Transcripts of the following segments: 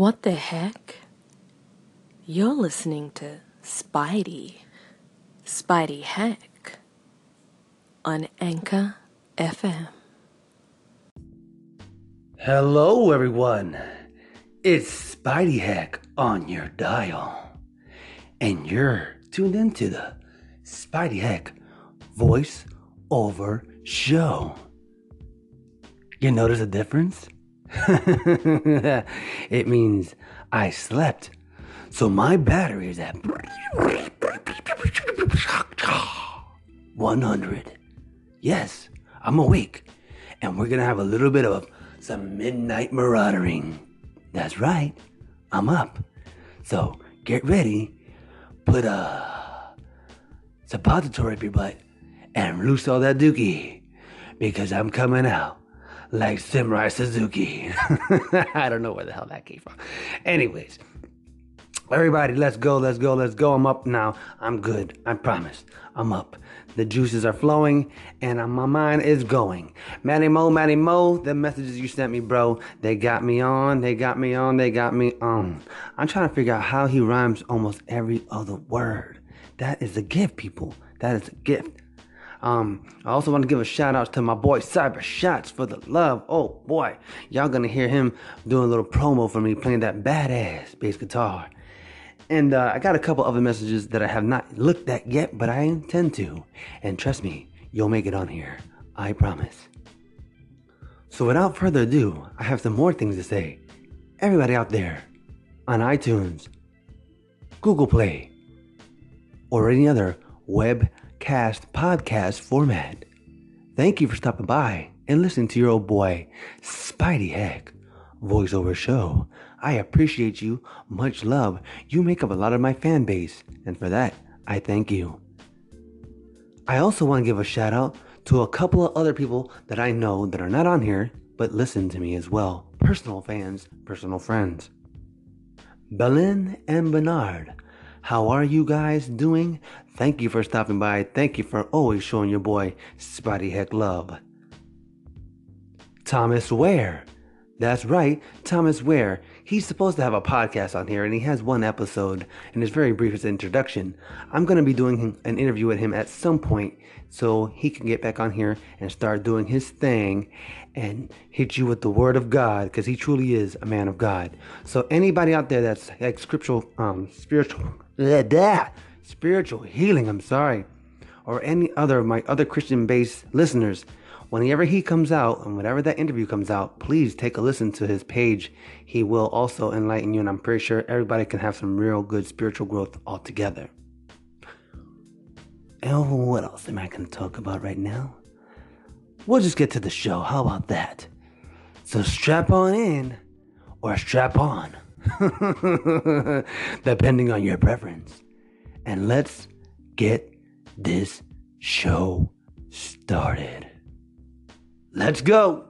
What the heck? You're listening to Spidey. Spidey Heck on Anchor FM. Hello, everyone. It's Spidey Heck on your dial. And you're tuned into the Spidey Heck voice over show. You notice a difference? it means I slept. So my battery is at 100. Yes, I'm awake. And we're going to have a little bit of some midnight marauding. That's right. I'm up. So get ready. Put a suppository up your butt and loose all that dookie because I'm coming out like Samurai Suzuki. I don't know where the hell that came from. Anyways, everybody, let's go, let's go, let's go. I'm up now. I'm good. I promise. I'm up. The juices are flowing and my mind is going. Manny Mo, Manny Mo, the messages you sent me, bro, they got me on, they got me on, they got me on. I'm trying to figure out how he rhymes almost every other word. That is a gift, people. That is a gift. Um, I also want to give a shout out to my boy Cyber Shots for the love. Oh boy, y'all gonna hear him doing a little promo for me playing that badass bass guitar. And uh, I got a couple other messages that I have not looked at yet, but I intend to. And trust me, you'll make it on here. I promise. So without further ado, I have some more things to say. Everybody out there, on iTunes, Google Play, or any other webcast podcast format. Thank you for stopping by and listening to your old boy, Spidey Heck, voiceover show. I appreciate you. Much love. You make up a lot of my fan base, and for that, I thank you. I also want to give a shout out to a couple of other people that I know that are not on here, but listen to me as well. Personal fans, personal friends. Belen and Bernard, how are you guys doing? Thank you for stopping by. Thank you for always showing your boy Spidey Heck love. Thomas Ware. That's right, Thomas Ware. He's supposed to have a podcast on here, and he has one episode, and it's very brief as an introduction. I'm going to be doing an interview with him at some point so he can get back on here and start doing his thing and hit you with the word of God because he truly is a man of God. So anybody out there that's like scriptural, um, spiritual, blah, spiritual healing, I'm sorry, or any other of my other Christian-based listeners, whenever he comes out and whenever that interview comes out, please take a listen to his page. He will also enlighten you, and I'm pretty sure everybody can have some real good spiritual growth altogether. And what else am I going to talk about right now? We'll just get to the show. How about that? So strap on in or strap on, depending on your preference. And let's get this show started. Let's go.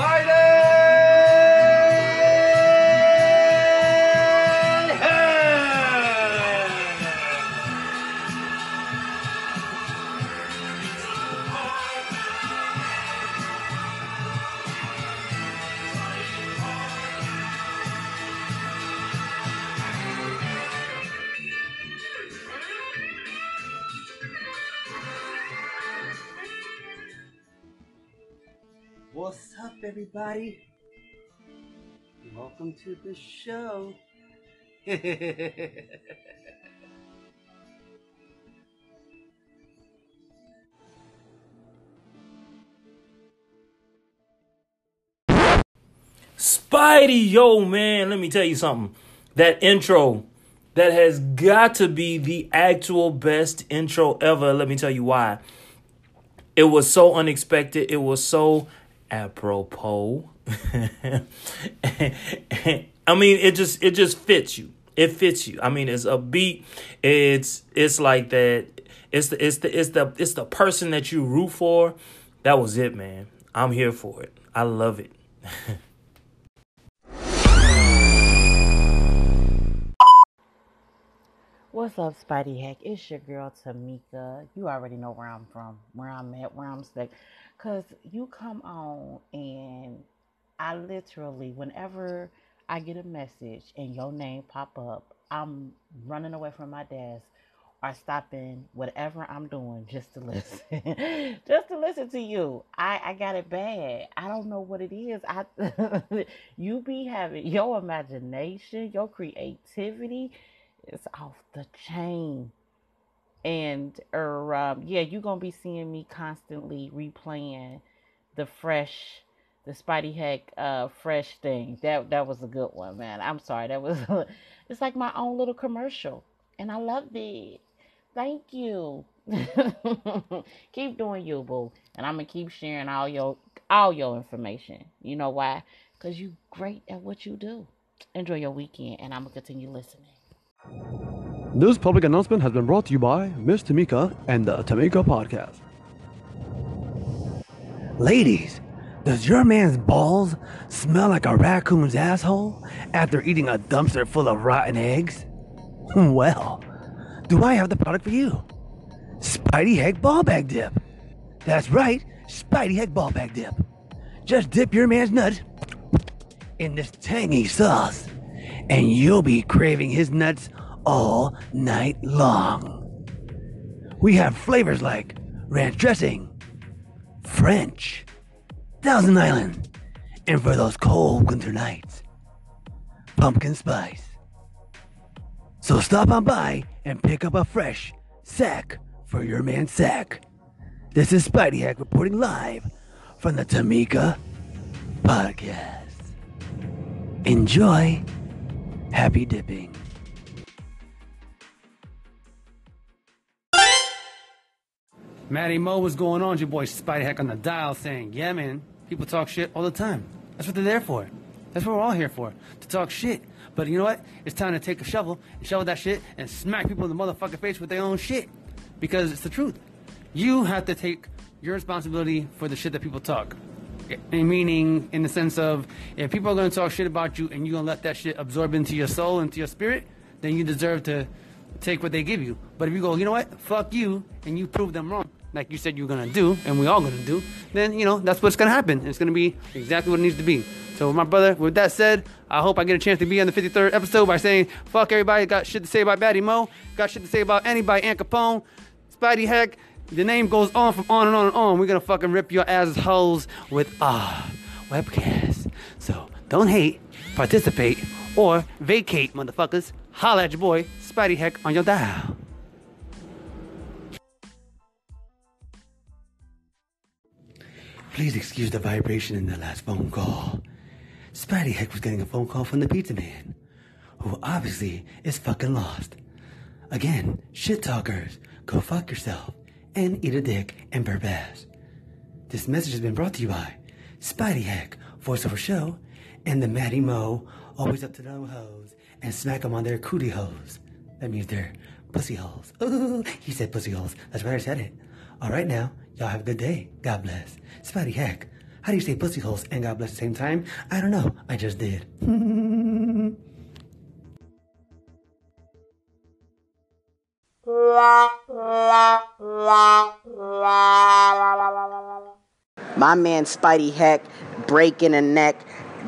Spidey What's up, everybody? Welcome to the show. Spidey, yo, man, let me tell you something. That intro, that has got to be the actual best intro ever. Let me tell you why. It was so unexpected. It was so apropos. I mean, it just it just fits you. It fits you. I mean, it's a beat. It's it's like that. It's the it's the it's the it's the person that you root for. That was it, man. I'm here for it. I love it. What's up, Spidey Heck? It's your girl Tamika. You already know where I'm from, where I'm at, where I'm stuck. Cause you come on and I literally, whenever I get a message and your name pop up, I'm running away from my desk or stopping whatever I'm doing just to listen. just to listen to you. I, I got it bad. I don't know what it is. I you be having your imagination, your creativity is off the chain. And er, um, yeah, you're gonna be seeing me constantly replaying the fresh, the Spidey Heck uh, fresh thing. That that was a good one, man. I'm sorry, that was it's like my own little commercial, and I loved it. Thank you. keep doing you, boo, and I'm gonna keep sharing all your all your information. You know why? Cause you great at what you do. Enjoy your weekend, and I'm gonna continue listening. This public announcement has been brought to you by Miss Tamika and the Tamika Podcast. Ladies, does your man's balls smell like a raccoon's asshole after eating a dumpster full of rotten eggs? Well, do I have the product for you? Spidey Heck Ball Bag Dip. That's right, Spidey Heck Ball Bag Dip. Just dip your man's nuts in this tangy sauce, and you'll be craving his nuts all night long. We have flavors like ranch dressing, French, Thousand Island, and for those cold winter nights, pumpkin spice. So stop on by and pick up a fresh sack for your man sack. This is Spidey Heck reporting live from the Tamika Podcast. Enjoy. Happy dipping. Matty Mo, what's going on? It's your boy Spidey Heck on the dial saying, yeah, man, people talk shit all the time. That's what they're there for. That's what we're all here for, to talk shit. But you know what? It's time to take a shovel and shovel that shit and smack people in the motherfucking face with their own shit. Because it's the truth. You have to take your responsibility for the shit that people talk. Meaning, in the sense of, if people are going to talk shit about you and you're going to let that shit absorb into your soul, into your spirit, then you deserve to take what they give you. But if you go, you know what? Fuck you, and you prove them wrong, like you said you were gonna do, and we all gonna do, then you know that's what's gonna happen. It's gonna be exactly what it needs to be. So, my brother, with that said, I hope I get a chance to be on the 53rd episode by saying, fuck everybody, got shit to say about Batty Mo, got shit to say about anybody, Aunt Capone, Spidey Heck. The name goes on from on and on and on. We're gonna fucking rip your asses holes with ah webcast. So don't hate, participate, or vacate, motherfuckers. Holla at your boy, Spidey Heck, on your dial. Please excuse the vibration in the last phone call. Spidey Heck was getting a phone call from the pizza man, who obviously is fucking lost. Again, shit talkers, go fuck yourself and eat a dick and burp ass. This message has been brought to you by Spidey Heck, voiceover show, and the Matty Mo, always up to them hoes, and smack them on their cootie holes. That means their pussy holes. Ooh, he said pussy holes. That's why I said it. All right now, y'all have a good day. God bless. Spidey Heck, how do you say pussy holes and God bless at the same time? I don't know. I just did. My man Spidey Heck breaking a neck.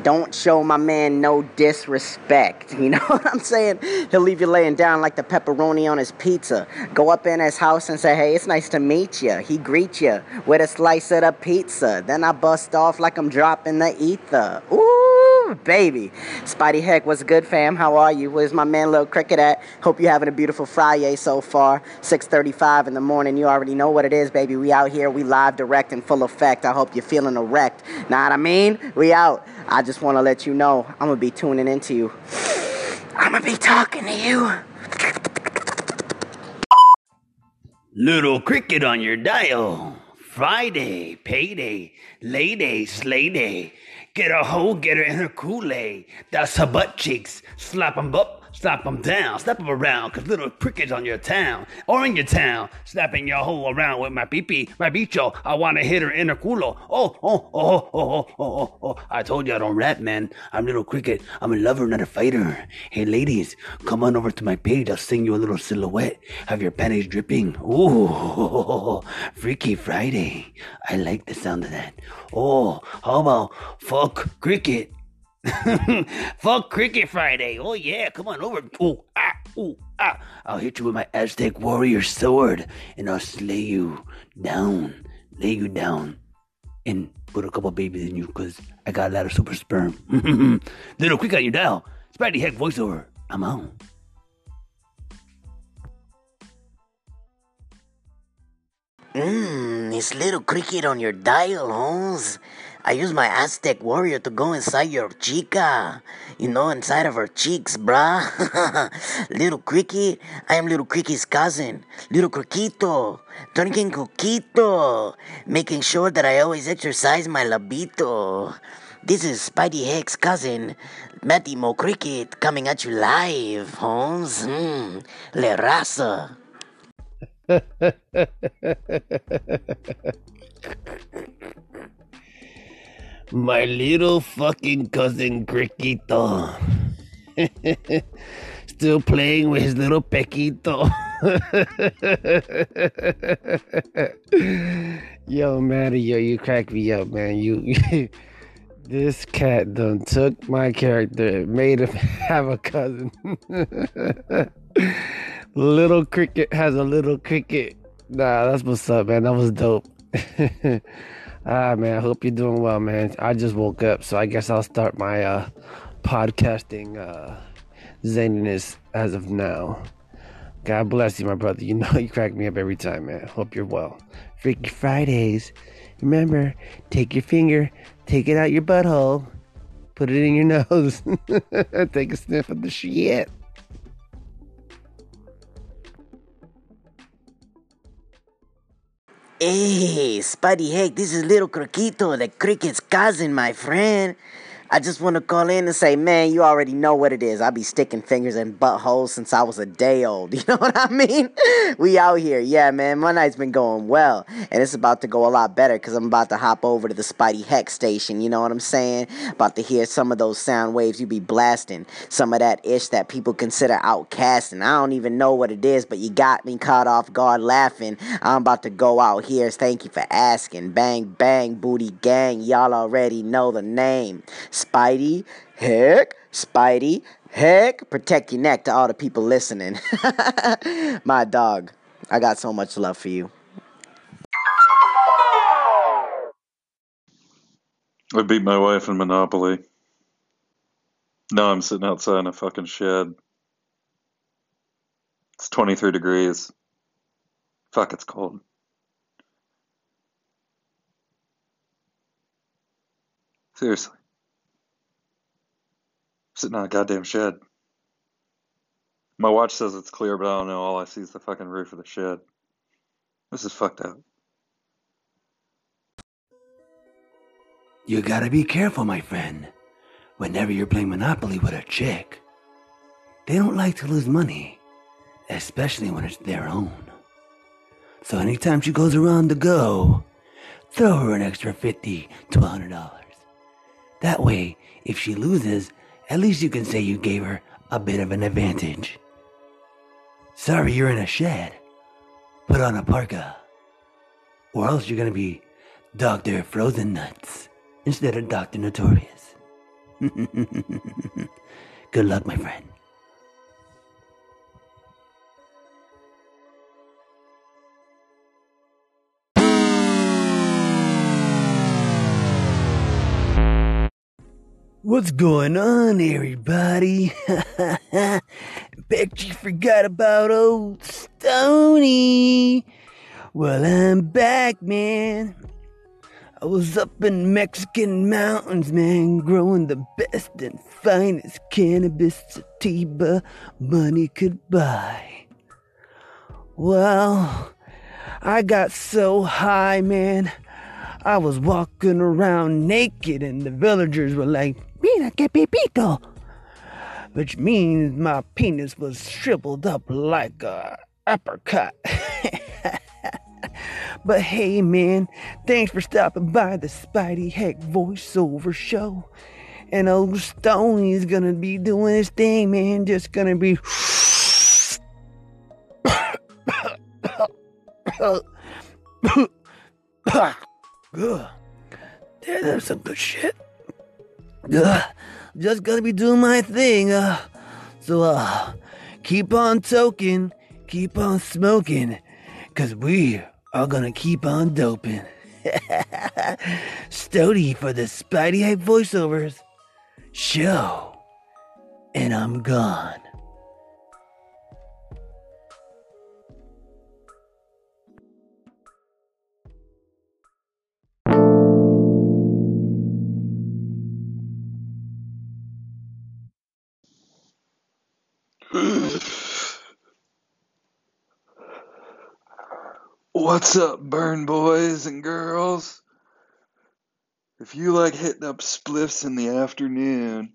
Don't show my man no disrespect. You know what I'm saying? He'll leave you laying down like the pepperoni on his pizza. Go up in his house and say, hey, it's nice to meet you. He greet you with a slice of the pizza. Then I bust off like I'm dropping the ether. Ooh. Baby. Spidey Heck, what's good, fam? How are you? Where's my man Lil Cricket at? Hope you're having a beautiful Friday so far. 6.35 in the morning. You already know what it is, baby. We out here. We live, direct, in full effect. I hope you're feeling erect. Know what I mean? We out. I just want to let you know I'm going to be tuning into you. I'm going to be talking to you. Little cricket on your dial. Friday, payday, lady, slay day. Get a hoe, get her in her Kool-Aid. That's her butt cheeks. Slap 'em up, slap 'em down, slap 'em around, cause little cricket's on your town, or in your town. Slapping your hoe around with my pee my bicho. I wanna hit her in her culo. Oh, oh, oh, oh, oh, oh, oh, oh, oh. I told you I don't rap, man. I'm little cricket. I'm a lover, not a fighter. Hey, ladies, come on over to my page. I'll sing you a little silhouette. Have your panties dripping. Ooh, Freaky Friday. I like the sound of that. Oh, how about fuck cricket? fuck cricket Friday. Oh yeah, come on over. Ooh, ah, ooh, ah. I'll hit you with my Aztec warrior sword and I'll slay you down, lay you down, and put a couple babies in you because I got a lot of super sperm. Little quick on your dial. Spidey Heck voiceover. I'm on. Mmm, it's little cricket on your dial, Holmes. I use my Aztec warrior to go inside your chica. You know, inside of her cheeks, brah. little cricket, I am little cricket's cousin. Little criquito, drinking coquito. Making sure that I always exercise my labito. This is Spidey Heck's cousin, Matty Mo Cricket, coming at you live, Holmes. Mmm, Le Raza. My little fucking cousin Criquito. Still playing with his little Pequito. Yo, Matty, yo, you crack me up, man. You, this cat done took my character, made him have a cousin. little cricket has a little cricket. Nah, that's what's up, man. That was dope. Ah, man, I hope you're doing well, man. I just woke up, so I guess I'll start my uh, podcasting uh, zaniness as of now. God bless you, my brother. You know you crack me up every time, man. Hope you're well. Freaky Fridays. Remember, take your finger, take it out your butthole, put it in your nose, take a sniff of the shit. Hey, Spidey Heck, this is Little Croquito, the cricket's cousin, my friend. I just want to call in and say, man, you already know what it is. I be sticking fingers in buttholes since I was a day old. You know what I mean? We out here. Yeah, man, my night's been going well. And it's about to go a lot better because I'm about to hop over to the Spidey Heck station. You know what I'm saying? About to hear some of those sound waves you be blasting. Some of that ish that people consider outcasting. I don't even know what it is, but you got me caught off guard laughing. I'm about to go out here. Thank you for asking. Bang, bang, booty gang. Y'all already know the name. Spidey Heck, Spidey Heck. Protect your neck to all the people listening. My dog, I got so much love for you. I beat my wife in Monopoly. Now I'm sitting outside in a fucking shed. It's 23 degrees. Fuck, it's cold. Seriously. Sitting on a goddamn shed. My watch says it's clear, but I don't know. All I see is the fucking roof of the shed. This is fucked up. You gotta be careful, my friend. Whenever you're playing Monopoly with a chick, they don't like to lose money, especially when it's their own. So anytime she goes around to go, throw her an extra fifty to a hundred dollars. That way, if she loses, at least you can say you gave her a bit of an advantage. Sorry you're in a shed. Put on a parka. Or else you're gonna be Dr. Frozen Nuts instead of Dr. Notorious. Good luck, my friend. What's going on, everybody? Bet you forgot about old Stony. Well, I'm back, man. I was up in Mexican mountains, man, growing the best and finest cannabis sativa money could buy. Well, I got so high, man. I was walking around naked, and the villagers were like, Mira que pipito! Which means my penis was shriveled up like a apricot. but hey, man, thanks for stopping by the Spidey Heck voiceover show. And old Stoney's gonna be doing his thing, man. Just gonna be. Yeah, that's some good shit. Ugh. Just gonna be doing my thing. Uh, so, uh, keep on toking, keep on smoking, cause we are gonna keep on doping. Stoney for the Spidey Hype voiceovers show, and I'm gone. What's up, burn boys and girls? If you like hitting up spliffs in the afternoon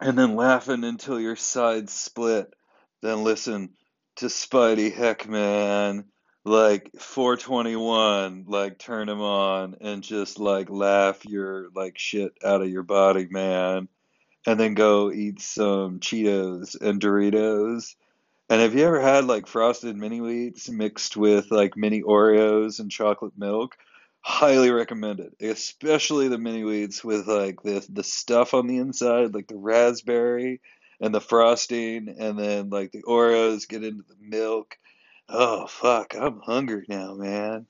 and then laughing until your sides split, then listen to Spidey Heckman, like 421, like turn him on and just like laugh your like shit out of your body, man. And then go eat some Cheetos and Doritos and have you ever had like frosted mini wheats mixed with like mini Oreos and chocolate milk? Highly recommended, especially the mini wheats with like the the stuff on the inside, like the raspberry and the frosting, and then like the Oreos get into the milk. Oh fuck, I'm hungry now, man.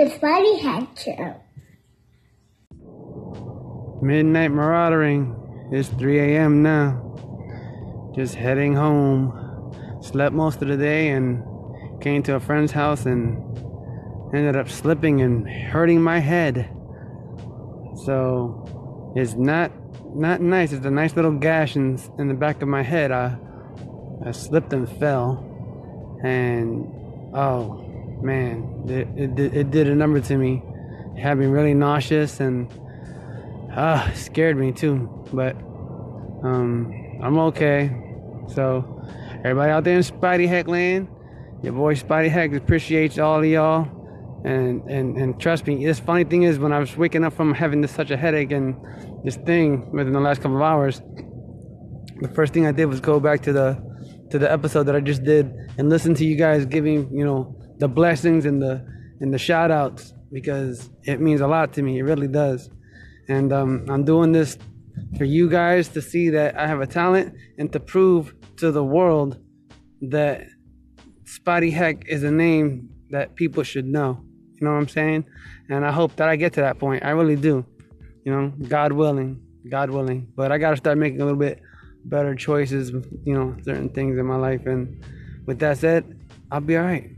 Do a Spidey Midnight marauding. It's 3 a.m. now. Just heading home. Slept most of the day and came to a friend's house and ended up slipping and hurting my head. So it's not not nice. It's a nice little gash in, in the back of my head. I I slipped and fell, and oh man, it, it, it did a number to me. It had me really nauseous and ah, scared me too. But um, I'm okay. So, everybody out there in Spidey Heck land, your boy Spidey Heck appreciates all of y'all. And, and and trust me, this funny thing is when I was waking up from having this such a headache and this thing within the last couple of hours, the first thing I did was go back to the to the episode that I just did and listen to you guys giving, you know, the blessings and the and the shout outs because it means a lot to me. It really does. And um, I'm doing this for you guys to see that I have a talent and to prove to the world that Spidey Heck is a name that people should know. You know what I'm saying? And I hope that I get to that point. I really do. You know, God willing, God willing. But I got to start making a little bit better choices you know, certain things in my life. And with that said, I'll be all right.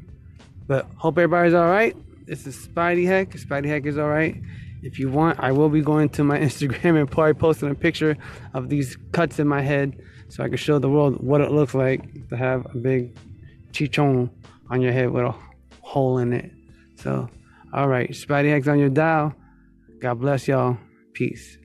But hope everybody's all right. This is Spidey Heck. Spidey Heck is all right. If you want, I will be going to my Instagram and probably posting a picture of these cuts in my head so I can show the world what it looks like to have a big chichon on your head with a hole in it. So, all right, Spidey Heck's on your dial. God bless y'all. Peace.